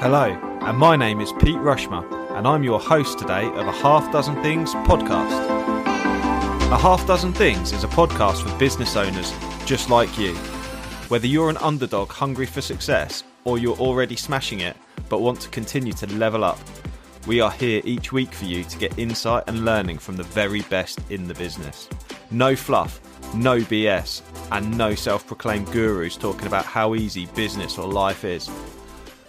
Hello, and my name is Pete Rushmer, and I'm your host today of a Half Dozen Things podcast. A Half Dozen Things is a podcast for business owners just like you. Whether you're an underdog hungry for success or you're already smashing it but want to continue to level up, we are here each week for you to get insight and learning from the very best in the business. No fluff, no BS, and no self proclaimed gurus talking about how easy business or life is.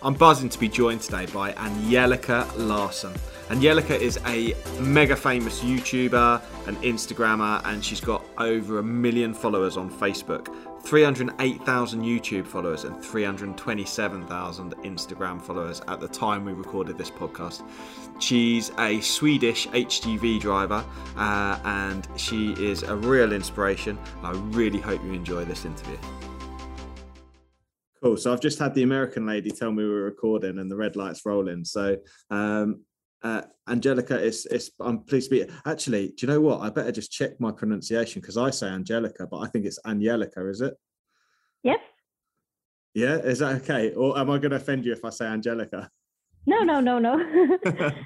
I'm buzzing to be joined today by Angelica Larsson. Angelica is a mega famous YouTuber and Instagrammer, and she's got over a million followers on Facebook, 308,000 YouTube followers, and 327,000 Instagram followers at the time we recorded this podcast. She's a Swedish HGV driver, uh, and she is a real inspiration. I really hope you enjoy this interview. Cool. So I've just had the American lady tell me we are recording and the red light's rolling. So um, uh, Angelica, it's, it's, I'm pleased to be. Actually, do you know what? I better just check my pronunciation because I say Angelica, but I think it's Angelica, is it? Yes. Yeah, is that okay? Or am I going to offend you if I say Angelica? No, no, no, no.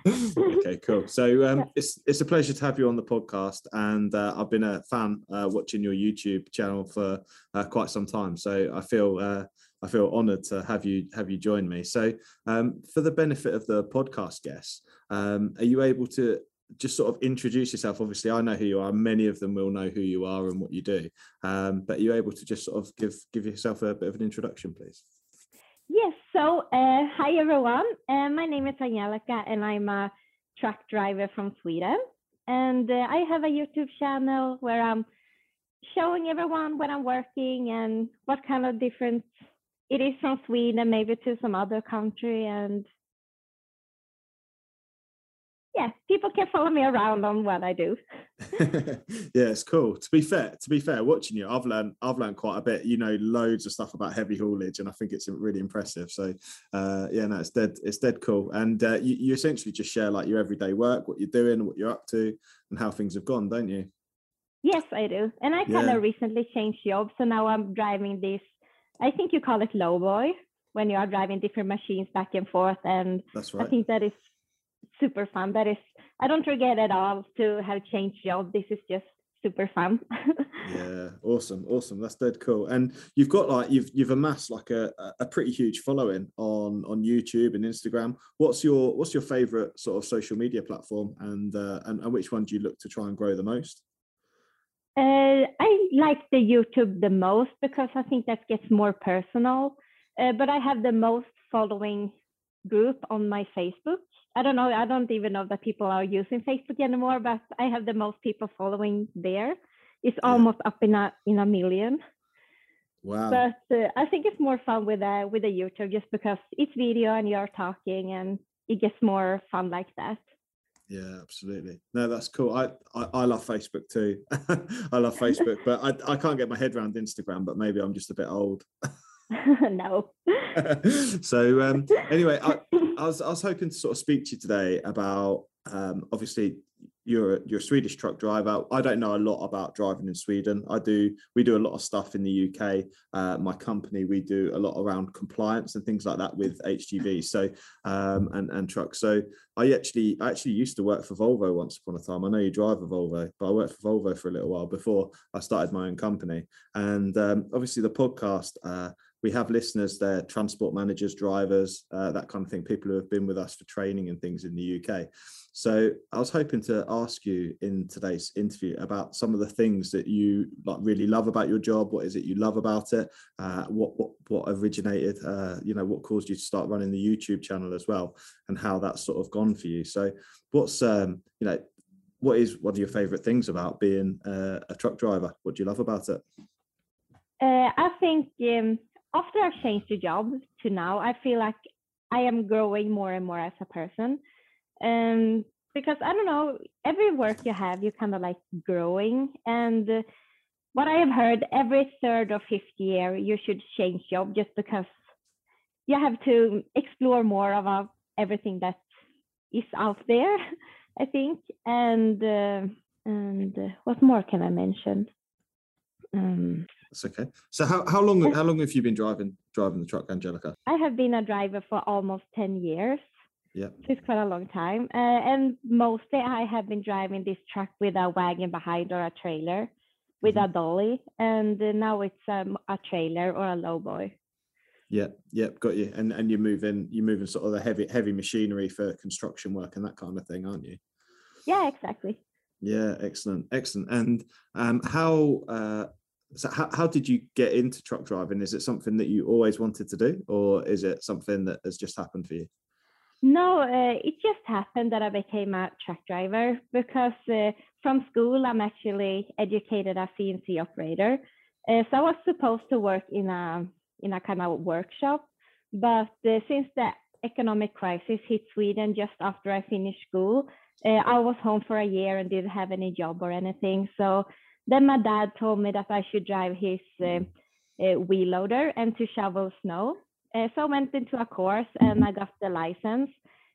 okay, cool. So um, yeah. it's it's a pleasure to have you on the podcast, and uh, I've been a fan uh, watching your YouTube channel for uh, quite some time. So I feel uh, I feel honoured to have you have you join me. So, um, for the benefit of the podcast guests, um, are you able to just sort of introduce yourself? Obviously, I know who you are. Many of them will know who you are and what you do. Um, but are you able to just sort of give give yourself a bit of an introduction, please? Yes. So, uh, hi everyone. Uh, my name is Angelica, and I'm a truck driver from Sweden. And uh, I have a YouTube channel where I'm showing everyone when I'm working and what kind of different it is from Sweden, maybe to some other country, and yeah, people can follow me around on what I do. yeah, it's cool. To be fair, to be fair, watching you, I've learned I've learned quite a bit. You know, loads of stuff about heavy haulage, and I think it's really impressive. So, uh, yeah, no, it's dead. It's dead cool. And uh, you, you essentially just share like your everyday work, what you're doing, what you're up to, and how things have gone, don't you? Yes, I do. And I kind of recently changed jobs, so now I'm driving this I think you call it lowboy when you are driving different machines back and forth. And That's right. I think that is super fun. That is, I don't regret at all to have changed job. This is just super fun. yeah, awesome, awesome. That's dead cool. And you've got like you've you've amassed like a, a pretty huge following on on YouTube and Instagram. What's your what's your favorite sort of social media platform, and uh, and, and which one do you look to try and grow the most? Uh, I like the YouTube the most because I think that gets more personal. Uh, but I have the most following group on my Facebook. I don't know. I don't even know that people are using Facebook anymore, but I have the most people following there. It's almost up in a in a million. Wow. But uh, I think it's more fun with a with the YouTube just because it's video and you're talking and it gets more fun like that. Yeah, absolutely. No, that's cool. I, I, I love Facebook too. I love Facebook, but I, I can't get my head around Instagram, but maybe I'm just a bit old. no. so um, anyway, I, I, was I was hoping to sort of speak to you today about um, obviously you're you're a Swedish truck driver. I don't know a lot about driving in Sweden. I do. We do a lot of stuff in the UK. Uh, my company we do a lot around compliance and things like that with HGV. So um, and and trucks. So I actually I actually used to work for Volvo once upon a time. I know you drive a Volvo, but I worked for Volvo for a little while before I started my own company. And um, obviously the podcast. Uh, we have listeners there, transport managers, drivers, uh, that kind of thing, people who have been with us for training and things in the UK. So I was hoping to ask you in today's interview about some of the things that you like really love about your job. What is it you love about it? Uh, what what what originated? Uh, you know, what caused you to start running the YouTube channel as well, and how that's sort of gone for you. So, what's um, you know, what is one of your favourite things about being uh, a truck driver? What do you love about it? Uh, I think um, after I've changed the job to now, I feel like I am growing more and more as a person. Um, because I don't know, every work you have, you kind of like growing. And uh, what I have heard, every third or fifth year, you should change job just because you have to explore more of uh, everything that is out there, I think. And uh, and uh, what more can I mention? Um, That's okay. So how, how long how long have you been driving driving the truck, Angelica? I have been a driver for almost 10 years. Yeah. It's quite a long time. Uh, and mostly I have been driving this truck with a wagon behind or a trailer with Mhm. a dolly. And uh, now it's um, a trailer or a lowboy. Yeah, yeah, got you. And and you're moving you're moving sort of the heavy heavy machinery for construction work and that kind of thing, aren't you? Yeah, exactly. Yeah, excellent, excellent. And um, how uh, so how, how did you get into truck driving? Is it something that you always wanted to do, or is it something that has just happened for you? No, uh, it just happened that I became a truck driver because uh, from school I'm actually educated as CNC operator. Uh, so I was supposed to work in a in a kind of workshop, but uh, since the economic crisis hit Sweden just after I finished school, uh, I was home for a year and didn't have any job or anything. So then my dad told me that I should drive his uh, wheel loader and to shovel snow. Uh, so I went into a course and I got the license.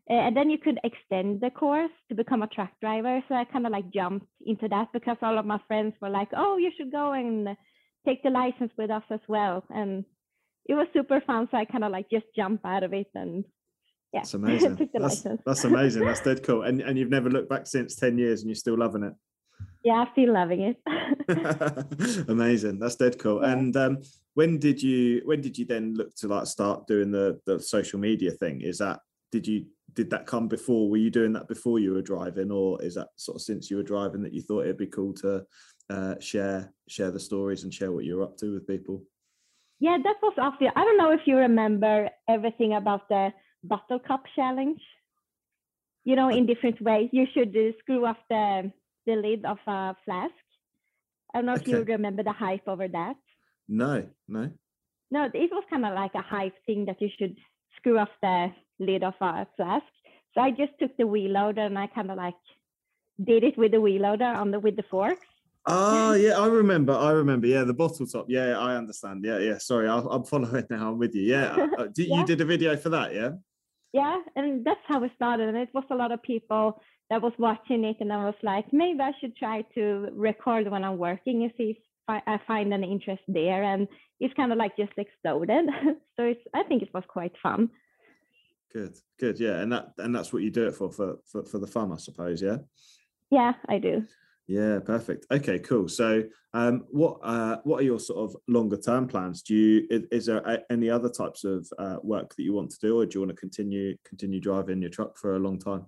Uh, and then you could extend the course to become a truck driver. So I kind of like jumped into that because all of my friends were like, oh, you should go and take the license with us as well. And it was super fun. So I kind of like just jumped out of it and yeah, That's amazing. That's, that's amazing. That's dead cool. And and you've never looked back since ten years, and you're still loving it. Yeah, I'm still loving it. amazing that's dead cool Yeah. and um when did you when did you then look to like start doing the the social media thing is that did you did that come before were you doing that before you were driving or is that sort of since you were driving that you thought it'd be cool to uh share share the stories and share what you're up to with people yeah, that was after. I don't know if you remember everything about the bottle cup challenge. You know, in different ways. You should uh, screw off the the lid of a flask. I don't know if you remember the hype over that. no no No, it was kind of like a hype thing that you should screw off the lid of a flask. So I just took the wheel loader and I kind of like did it with the wheel loader on the with the forks. oh yeah i remember i remember yeah the bottle top yeah i understand yeah yeah sorry I, i'm following now i'm with you yeah uh, did, Yeah. you did a video for that yeah Yeah, and that's how it started. And it was a lot of people that was watching it, and I was like, maybe I should try to record when I'm working and see if I, find an interest there. And it's kind of like just exploded. so it's, I think it was quite fun. good good yeah and that and that's what you do it for for for, for the fun i suppose yeah Yeah, I do. Yeah, perfect. Okay, cool. So, um, what uh, what are your sort of longer term plans? Do you is, is there a- any other types of uh, work that you want to do, or do you want to continue continue driving your truck for a long time?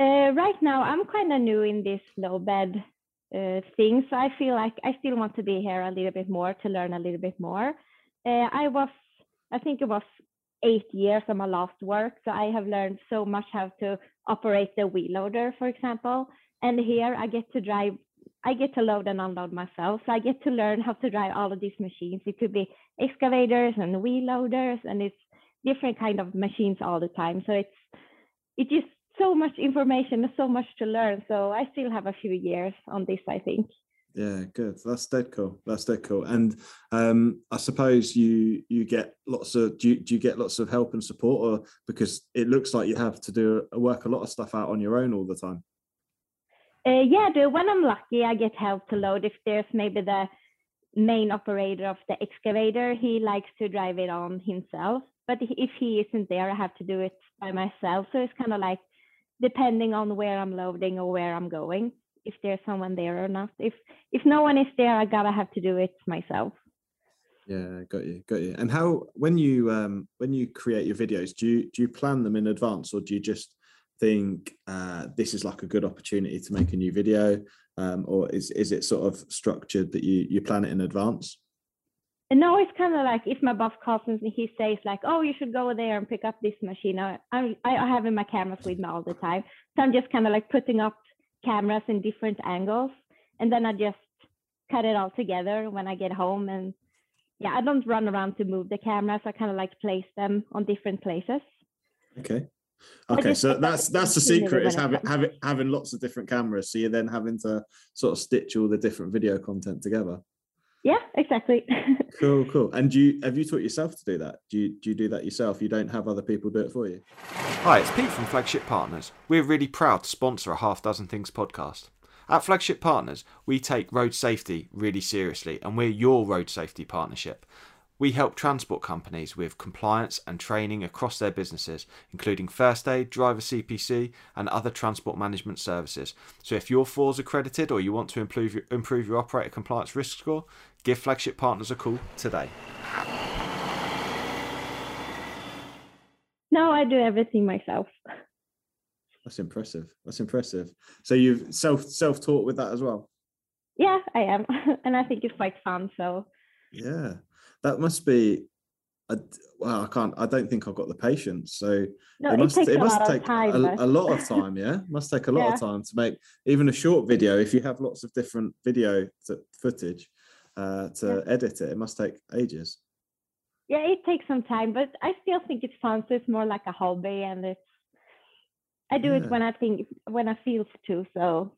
Uh, right now, I'm kind of new in this low bed uh, thing, so I feel like I still want to be here a little bit more to learn a little bit more. Uh, I was, I think it was eight years of my last work, so I have learned so much how to operate the wheel loader, for example. And here I get to drive, I get to load and unload myself, so I get to learn how to drive all of these machines. It could be excavators and wheel loaders, and it's different kind of machines all the time. So it's it is so much information and so much to learn. So I still have a few years on this, I think. Yeah, good. That's dead cool. That's dead cool. And um, I suppose you you get lots of do you, do you get lots of help and support, or because it looks like you have to do work a lot of stuff out on your own all the time. Uh, yeah, the, when I'm lucky, I get help to load. If there's maybe the main operator of the excavator, he likes to drive it on himself. But if he isn't there, I have to do it by myself. So it's kind of like depending on where I'm loading or where I'm going, if there's someone there or not. If if no one is there, I gotta have to do it myself. Yeah, got you, got you. And how when you um when you create your videos, do you do you plan them in advance or do you just think uh this is like a good opportunity to make a new video? Um, or is is it sort of structured that you you plan it in advance? And now it's kind of like if my boss calls me, he says like, "Oh, you should go there and pick up this machine." I I, I have in my cameras with me all the time, so I'm just kind of like putting up cameras in different angles, and then I just cut it all together when I get home. And yeah, I don't run around to move the cameras. I kind of like place them on different places. Okay. Okay, so that's that's the secret is having having having lots of different cameras. So you're then having to sort of stitch all the different video content together. Yeah, exactly. Cool, cool. And do you have you taught yourself to do that? Do you do you do that yourself? You don't have other people do it for you? Hi, it's Pete from Flagship Partners. We're really proud to sponsor a Half Dozen Things podcast. At Flagship Partners, we take road safety really seriously and we're your road safety partnership. We help transport companies with compliance and training across their businesses, including first aid, driver CPC, and other transport management services. So if you're FORS accredited or you want to improve your, improve your operator compliance risk score, give Flagship Partners a call today. No, I do everything myself. That's impressive. That's impressive. So you've self self taught with that as well. Yeah, I am, and I think it's quite fun. So yeah, that must be. A, well, I can't. I don't think I've got the patience. So no, it must. It, It, must a take time, a, a lot of time. Yeah, must take a lot Yeah. of time to make even a short video. If you have lots of different video to, footage uh, to edit it, it must take ages. yeah, it takes some time, but I still think it's fun. So it's more like a hobby, and it's. I do Yeah. it when I think when I feel to. So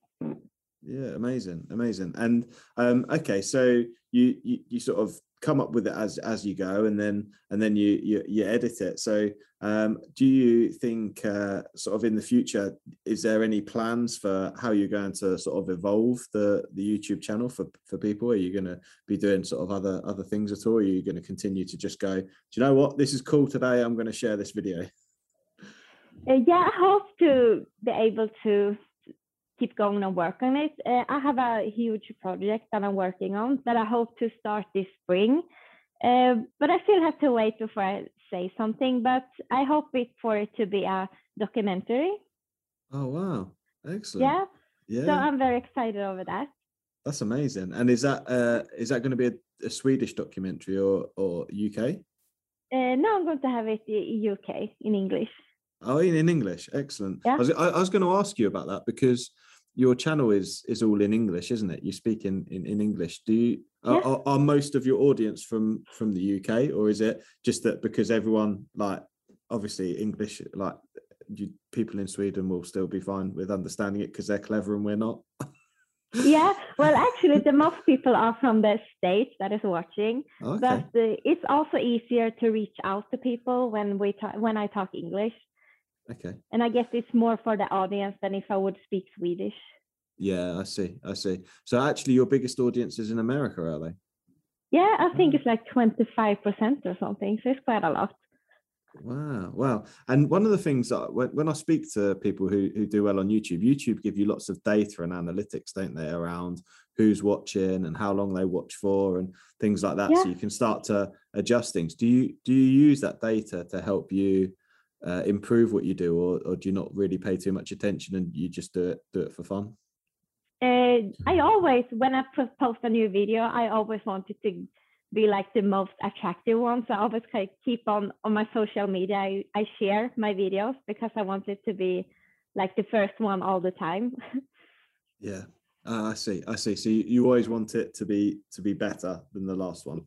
Yeah, amazing, amazing. And um, okay, so you, you you sort of come up with it as as you go, and then and then you you, you edit it. So um, do you think uh, sort of in the future is there any plans for how you're going to sort of evolve the the YouTube channel for for people? Are you going to be doing sort of other other things at all? Are you going to continue to just go? Do you know what? This is cool today. I'm going to share this video. Uh, yeah, I hope to be able to keep going and work on it. Uh, I have a huge project that I'm working on that I hope to start this spring. Uh, but I still have to wait before I say something. But I hope it for it to be a documentary. Oh wow, excellent. Yeah. yeah. So I'm very excited over that. That's amazing. And is that uh is that going to be a, a Swedish documentary or or UK? Uh, now I'm going to have it in UK in English. Oh, in, in English. Excellent. Yeah. I was I, I was going to ask you about that because your channel is is all in English, isn't it? You speak in in, in English. Do you are, Yeah. are, are most of your audience from from the UK or is it just that because everyone like obviously English like you, people in Sweden will still be fine with understanding it because they're clever and we're not. Yeah. Well, actually, the most people are from the states that is watching. Okay. but uh, it's also easier to reach out to people when we talk when I talk English, Okay. and I guess it's more for the audience than if I would speak Swedish. Yeah, I see. I see. So actually your biggest audience is in America, are they? Yeah, I think Mm. it's like twenty five percent or something, so it's quite a lot. Wow, wow. And one of the things that when, when I speak to people who, who do well on YouTube, YouTube give you lots of data and analytics, don't they, around who's watching and how long they watch for and things like that. So you can start to adjust things. Do you do you use that data to help you uh, improve what you do, or, or do you not really pay too much attention and you just do it do it for fun? Uh, I always, when I po- post a new video, I always wanted to be like the most attractive one. So I always kind of keep on on my social media. I, I share my videos because I want it to be like the first one all the time. Yeah. Uh, I see. I see. So you, you always want it to be to be better than the last one.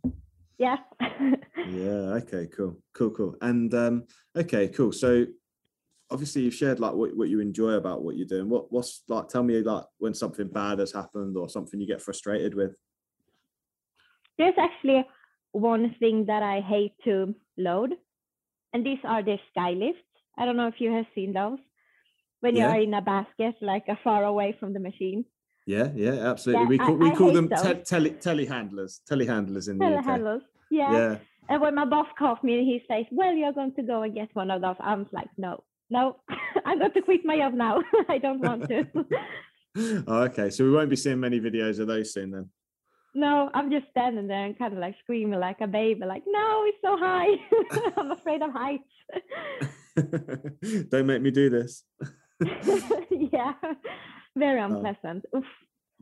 Yeah. Yeah. Okay. Cool. Cool. Cool. And um, okay. Cool. So obviously you've shared like what, what you enjoy about what you're doing. What what's like? Tell me like when something bad has happened or something you get frustrated with. There's actually one thing that I hate to load, and these are the sky lifts. I don't know if you have seen those when Yeah. you're in a basket, like uh, far away from the machine. Yeah. Yeah. Absolutely. Yeah, we I- call we call them te- tele telehandlers. Telehandlers in the UK. Telehandlers. Yeah. Yeah. And when my boss calls me and he says, Well, you're going to go and get one of those, I'm like, No, no, I'm going to quit my job now. I don't want to. oh, okay. So we won't be seeing many videos of those soon then. no, I'm just standing there and kind of like screaming like a baby, like, No, it's so high. I'm afraid of heights. Don't make me do this. yeah, very Oh, unpleasant. Oof.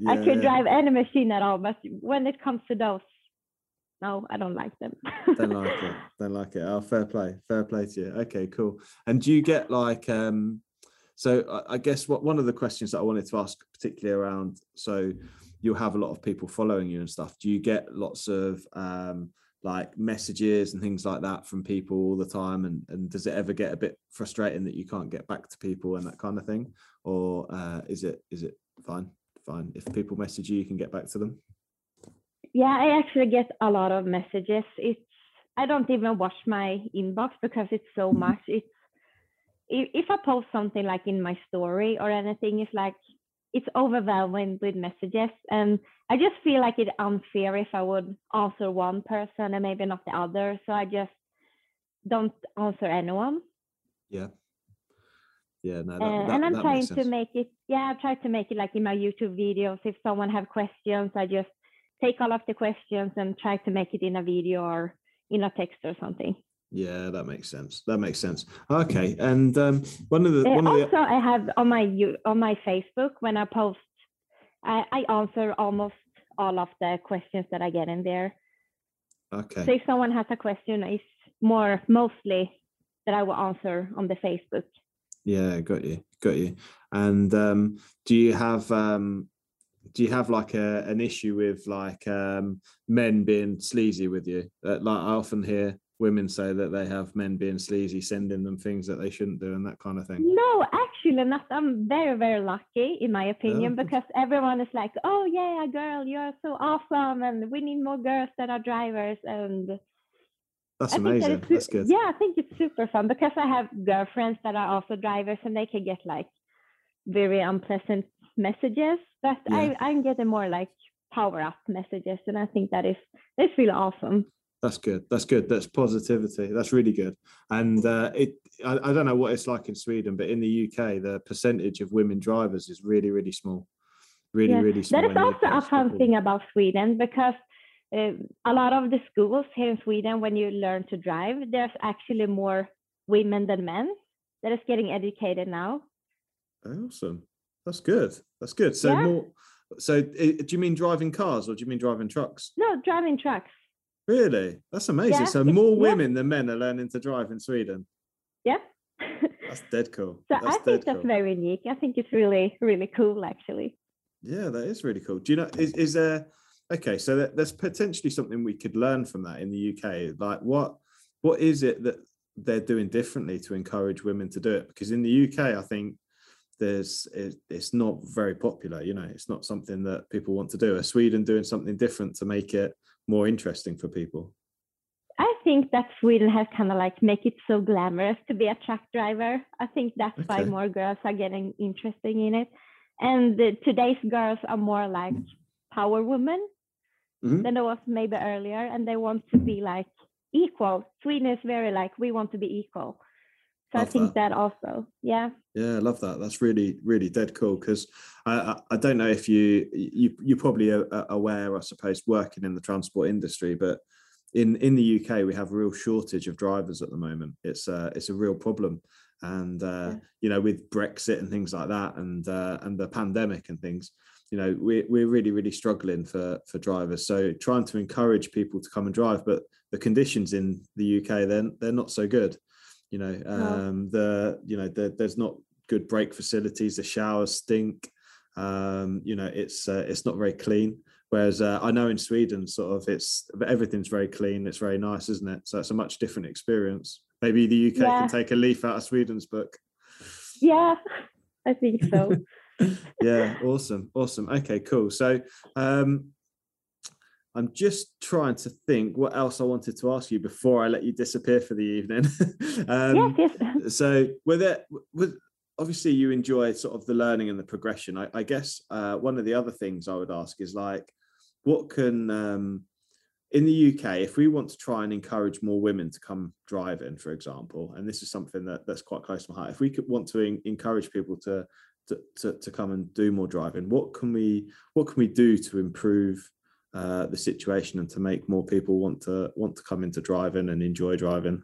I Yeah, could drive any machine at all, but when it comes to those, no, I don't like them. don't like it. Don't like it. Oh fair play. Fair play to you. Okay cool. And do you get like um so I- i guess what one of the questions that i wanted to ask particularly around so you'll have a lot of people following you and stuff. Do you get lots of um like messages and things like that from people all the time? And and does it ever get a bit frustrating that you can't get back to people and that kind of thing or uh is it is it fine fine if people message you you can get back to them Yeah, I actually get a lot of messages. It's I don't even watch my inbox because it's so Mm-hmm. much. It's if, if I post something like in my story or anything, it's like it's overwhelming with messages and i just feel like it's unfair if i would answer one person and maybe not the other so i just don't answer anyone yeah yeah no that, uh, that, and i'm that trying to make it yeah i try to make it like in my youtube videos if someone have questions i just take all of the questions and try to make it in a video or in a text or something. Yeah that makes sense. That makes sense. Okay and um one of the Uh, one of the also, I have on my you- on my Facebook when I post, I, I answer almost all of the questions that I get in there. okay. So if someone has a question, it's more mostly that I will answer on the Facebook. Yeah, got you, got you. And um, do you have um, do you have like a an issue with like um, men being sleazy with you? Uh, like I often hear women say that they have men being sleazy, sending them things that they shouldn't do, and that kind of thing. No, actually not. I'm very very lucky in my opinion good. because everyone is like, oh yeah, girl, you're so awesome, and we need more girls that are drivers and. That's I think that amazing. That's good. Yeah, I think it's super fun because I have girlfriends that are also drivers and they can get like very unpleasant messages. But Yeah. I, I'm getting more like power up messages and I think that is that's really awesome. That's good. That's good. That's positivity. That's really good. And uh, it, I, I don't know what it's like in Sweden, but in the UK, the percentage of women drivers is really, really small. Really, Yeah. really small. That is also a fun thing about Sweden because Eh, a lot of the schools here in Sweden, when you learn to drive, there's actually more women than men that is getting educated now. Awesome. That's good. That's good. So Yeah. more. So eh, do you mean driving cars or do you mean driving trucks? No, driving trucks. Really? That's amazing. Yeah, So more yeah. women than men are learning to drive in Sweden. Yeah. That's dead cool. So that's I think that's cool. very unique. I think it's really, really cool, actually. Yeah, that is really cool. Do you know? Is, is there? Okay, so there- there's potentially something we could learn from that in the UK. Like, what what is it that they're doing differently to encourage women to do it? Because in the UK, I think there's it, it's not very popular. You know, it's not something that people want to do. Are Sweden doing something different to make it more interesting for people? I think that Sweden has kind of like make it so glamorous to be a truck driver. I think that's why more girls are getting interested in it. And the, today's girls are more like power women Mhm. than it was maybe earlier, and they want to be like equal. Sweden is very like we want to be equal. So Love I think that. that also, yeah. Yeah, I love that. That's really, really dead cool. Because I, I, I don't know if you, you, you probably are are aware, I suppose, working in the transport industry, but in in the UK we have a real shortage of drivers at the moment. It's a it's a real problem, and uh, Yeah. you know with Brexit and things like that, and uh, and the pandemic and things, you know we're, we're really really struggling for for drivers. So trying to encourage people to come and drive, but the conditions in the UK then they're not so good. You know, um, the you know the, there's not good break facilities. The showers stink. Um, you know, it's uh, it's not very clean. Whereas uh, I know in Sweden, sort of, it's everything's very clean. It's very nice, isn't it? So it's a much different experience. Maybe the UK Yeah. can take a leaf out of Sweden's book. Yeah, I think so. yeah, awesome, awesome. Okay, cool. So um, I'm just trying to think what else I wanted to ask you before I let you disappear for the evening. um, yes, yes. so with it with obviously you enjoy sort of the learning and the progression i, I guess uh, one of the other things i would ask is like what can um, in the uk if we want to try and encourage more women to come driving for example and this is something that that's quite close to my heart if we could want to en- encourage people to, to to to come and do more driving. What can we what can we do to improve uh, the situation and to make more people want to want to come into driving and enjoy driving?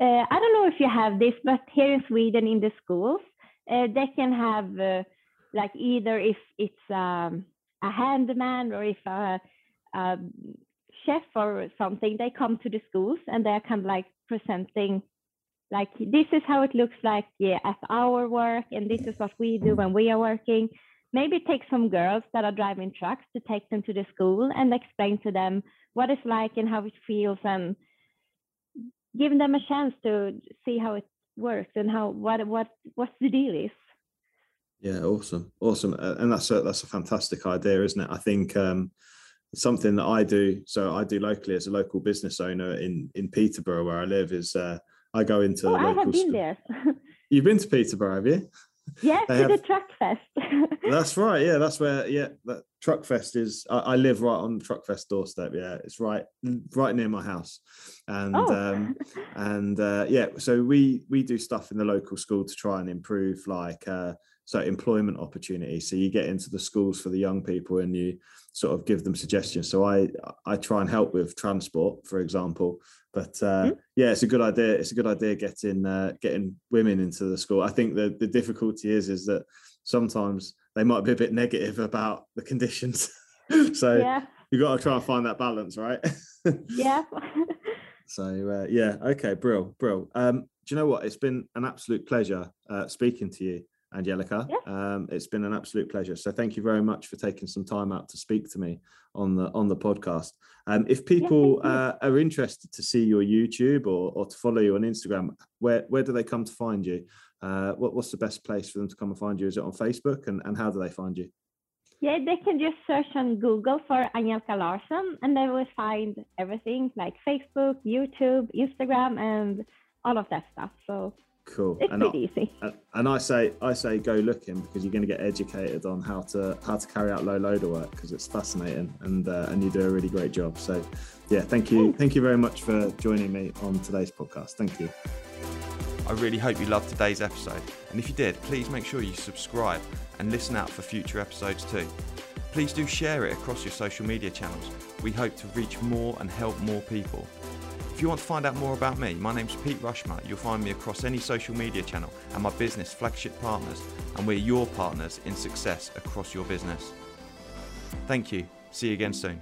Uh, I don't know if you have this, but here in Sweden, in the schools, uh, they can have uh, like either if it's um, a handyman or if a, a chef or something, they come to the schools and they're kind of like presenting, like this is how it looks like yeah, at our work, and this is what we do when we are working. Maybe take some girls that are driving trucks to take them to the school and explain to them what it's like and how it feels and giving them a chance to see how it works and how what what what's the deal is. Yeah, awesome, awesome, and that's a that's a fantastic idea, isn't it? I think um, something that I do. So I do locally as a local business owner in in Peterborough, where I live. Is uh, I go into oh, I have been school- there. You've been to Peterborough, have you? Yeah, to have- the truck fest. That's right. Yeah, that's where. Yeah, that Truck Fest is. I, I live right on the Truck Fest doorstep. Yeah, it's right, right near my house, and Oh. um, and uh, yeah. So we we do stuff in the local school to try and improve like uh, so employment opportunities. So you get into the schools for the young people and you sort of give them suggestions. So I I try and help with transport, for example. But uh, Mm. yeah, it's a good idea. It's a good idea getting uh, getting women into the school. I think the the difficulty is is that sometimes they might be a bit negative about the conditions. so yeah, you got to try and find that balance, right? yeah. so uh, yeah, okay, brill, brill. Um, do you know what? It's been an absolute pleasure uh, speaking to you, Angelica. Yeah. Um, it's been an absolute pleasure. So thank you very much for taking some time out to speak to me on the on the podcast. Um, if people you. uh, are interested to see your YouTube or, or to follow you on Instagram, where where do they come to find you? Uh, what, what's the best place for them to come and find you? Is it on Facebook? And, and how do they find you? Yeah, they can just search on Google for Angelica Larsson, and they will find everything like Facebook, YouTube, Instagram, and all of that stuff. So Cool. it's And I- pretty easy. And- And I say, I say, go looking because you're going to get educated on how to how to carry out low loader work because it's fascinating and uh, and you do a really great job. So, yeah, thank you, Thanks. thank you very much for joining me on today's podcast. Thank you. I really hope you loved today's episode, and if you did, please make sure you subscribe and listen out for future episodes too. Please do share it across your social media channels. We hope to reach more and help more people. If you want to find out more about me, my name's Pete Rushmer. You'll find me across any social media channel and my business flagship partners, and we're your partners in success across your business. Thank you. See you again soon.